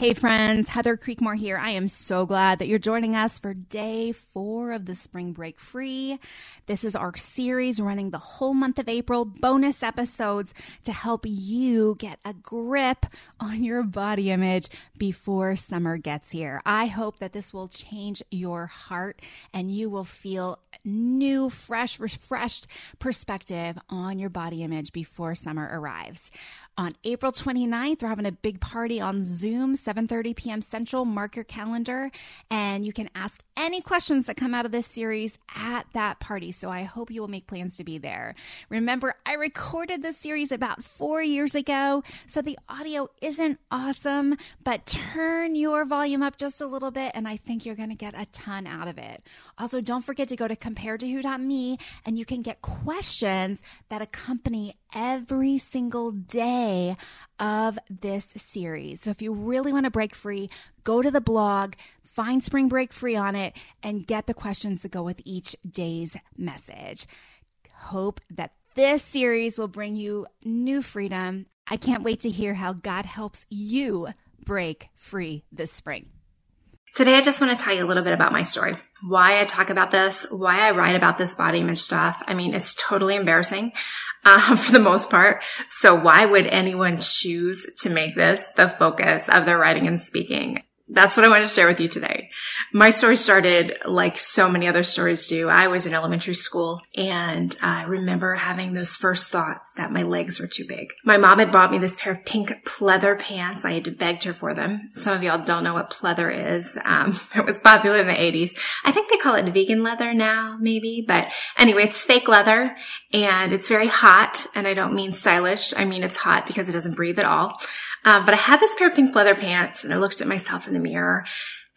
Hey friends, Heather Creekmore here. I am so glad that you're joining us for day four of the Spring Break Free. This is our series running the whole month of April, bonus episodes to help you get a grip on your body image before summer gets here. I hope that this will change your heart and you will feel new, fresh, refreshed perspective on your body image before summer arrives on April 29th. We're having a big party on Zoom, 7:30 p.m. Central. Mark your calendar and you can ask any questions that come out of this series at that party. So I hope you will make plans to be there. Remember, I recorded this series about 4 years ago, so the audio isn't awesome, but turn your volume up just a little bit and I think you're going to get a ton out of it. Also, don't forget to go to comparedtowho.me, and you can get questions that accompany every single day of this series. So if you really want to break free, go to the blog, find Spring Break Free on it, and get the questions that go with each day's message. Hope that this series will bring you new freedom. I can't wait to hear how God helps you break free this spring. Today, I just want to tell you a little bit about my story, why I talk about this, why I write about this body image stuff. I mean, it's totally embarrassing uh, for the most part. So why would anyone choose to make this the focus of their writing and speaking? That's what I wanted to share with you today. My story started like so many other stories do. I was in elementary school and I remember having those first thoughts that my legs were too big. My mom had bought me this pair of pink pleather pants. I had begged her for them. Some of y'all don't know what pleather is. Um, it was popular in the 80s. I think they call it vegan leather now, maybe. But anyway, it's fake leather and it's very hot. And I don't mean stylish. I mean it's hot because it doesn't breathe at all. Um, but I had this pair of pink leather pants and I looked at myself in the mirror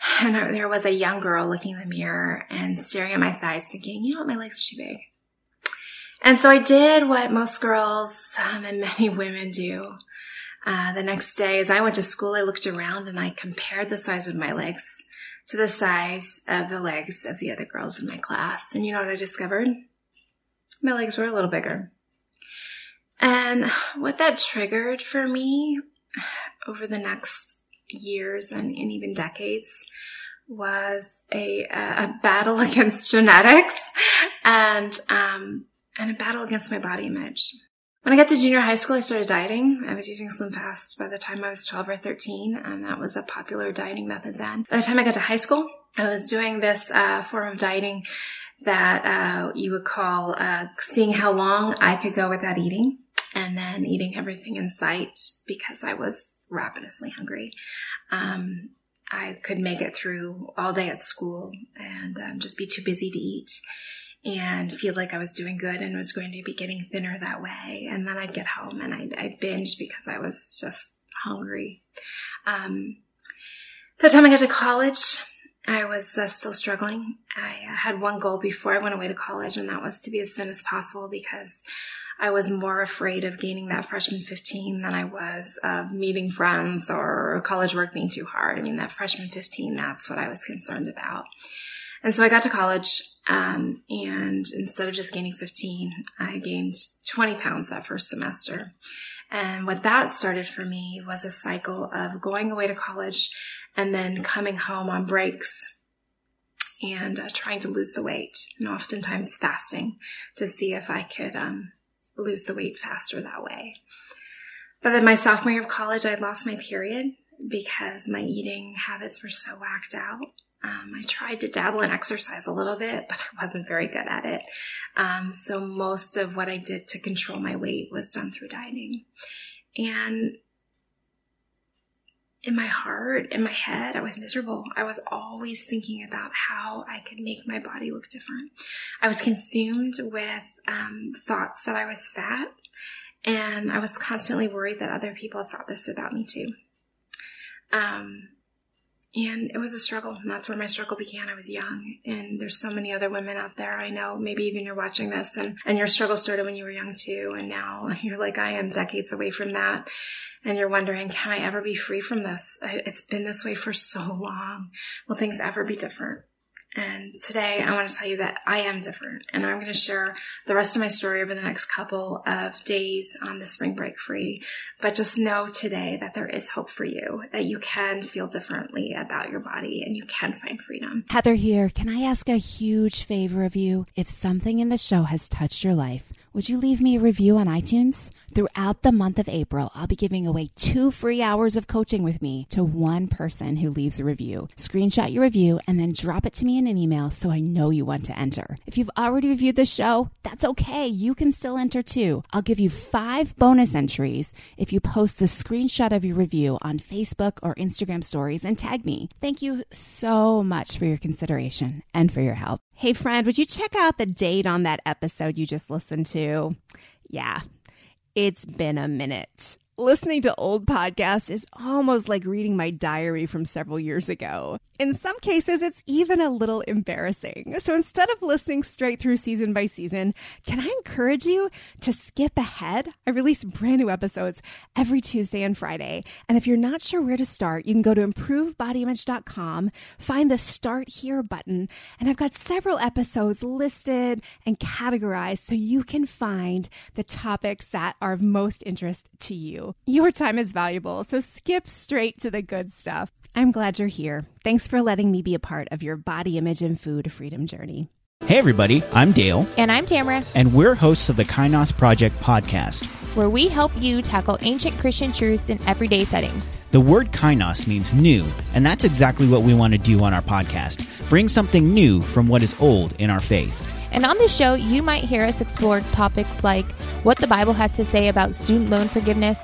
and there was a young girl looking in the mirror and staring at my thighs thinking, you know what, my legs are too big. And so I did what most girls um, and many women do. Uh, the next day, as I went to school, I looked around and I compared the size of my legs to the size of the legs of the other girls in my class. And you know what I discovered? My legs were a little bigger. And what that triggered for me over the next years and, and even decades was a, a battle against genetics and, um, and a battle against my body image. When I got to junior high school, I started dieting. I was using SlimFast by the time I was 12 or 13, and that was a popular dieting method then. By the time I got to high school, I was doing this uh, form of dieting that uh, you would call uh, seeing how long I could go without eating and then eating everything in sight because I was ravenously hungry. Um, I could make it through all day at school and um, just be too busy to eat and feel like I was doing good and was going to be getting thinner that way. And then I'd get home and I'd, I'd binge because I was just hungry. Um, the time I got to college, I was uh, still struggling. I uh, had one goal before I went away to college, and that was to be as thin as possible because I was more afraid of gaining that freshman 15 than I was of meeting friends or college work being too hard. I mean, that freshman 15, that's what I was concerned about. And so I got to college, um, and instead of just gaining 15, I gained 20 pounds that first semester. And what that started for me was a cycle of going away to college and then coming home on breaks and uh, trying to lose the weight and oftentimes fasting to see if I could um, lose the weight faster that way. But then my sophomore year of college, I lost my period because my eating habits were so whacked out. Um, I tried to dabble in exercise a little bit, but I wasn't very good at it. Um, so most of what I did to control my weight was done through dieting. And in my heart, in my head, I was miserable. I was always thinking about how I could make my body look different. I was consumed with um, thoughts that I was fat, and I was constantly worried that other people thought this about me too. Um, and it was a struggle, and that's where my struggle began. I was young, and there's so many other women out there I know. Maybe even you're watching this, and and your struggle started when you were young too, and now you're like I am, decades away from that and you're wondering, can I ever be free from this? It's been this way for so long. Will things ever be different? And today I want to tell you that I am different and I'm going to share the rest of my story over the next couple of days on the spring break free. But just know today that there is hope for you, that you can feel differently about your body and you can find freedom. Heather here. Can I ask a huge favor of you? If something in the show has touched your life, would you leave me a review on iTunes? Throughout the month of April, I'll be giving away two free hours of coaching with me to one person who leaves a review. Screenshot your review and then drop it to me in an email so I know you want to enter. If you've already reviewed the show, that's okay. You can still enter too. I'll give you five bonus entries if you post the screenshot of your review on Facebook or Instagram stories and tag me. Thank you so much for your consideration and for your help. Hey, friend, would you check out the date on that episode you just listened to? Yeah, it's been a minute. Listening to old podcasts is almost like reading my diary from several years ago. In some cases, it's even a little embarrassing. So instead of listening straight through season by season, can I encourage you to skip ahead? I release brand new episodes every Tuesday and Friday. And if you're not sure where to start, you can go to improvebodyimage.com, find the start here button, and I've got several episodes listed and categorized so you can find the topics that are of most interest to you. Your time is valuable, so skip straight to the good stuff. I'm glad you're here. Thanks for letting me be a part of your body image and food freedom journey. Hey, everybody, I'm Dale. And I'm Tamara. And we're hosts of the Kainos Project podcast, where we help you tackle ancient Christian truths in everyday settings. The word kainos means new, and that's exactly what we want to do on our podcast bring something new from what is old in our faith. And on this show, you might hear us explore topics like what the Bible has to say about student loan forgiveness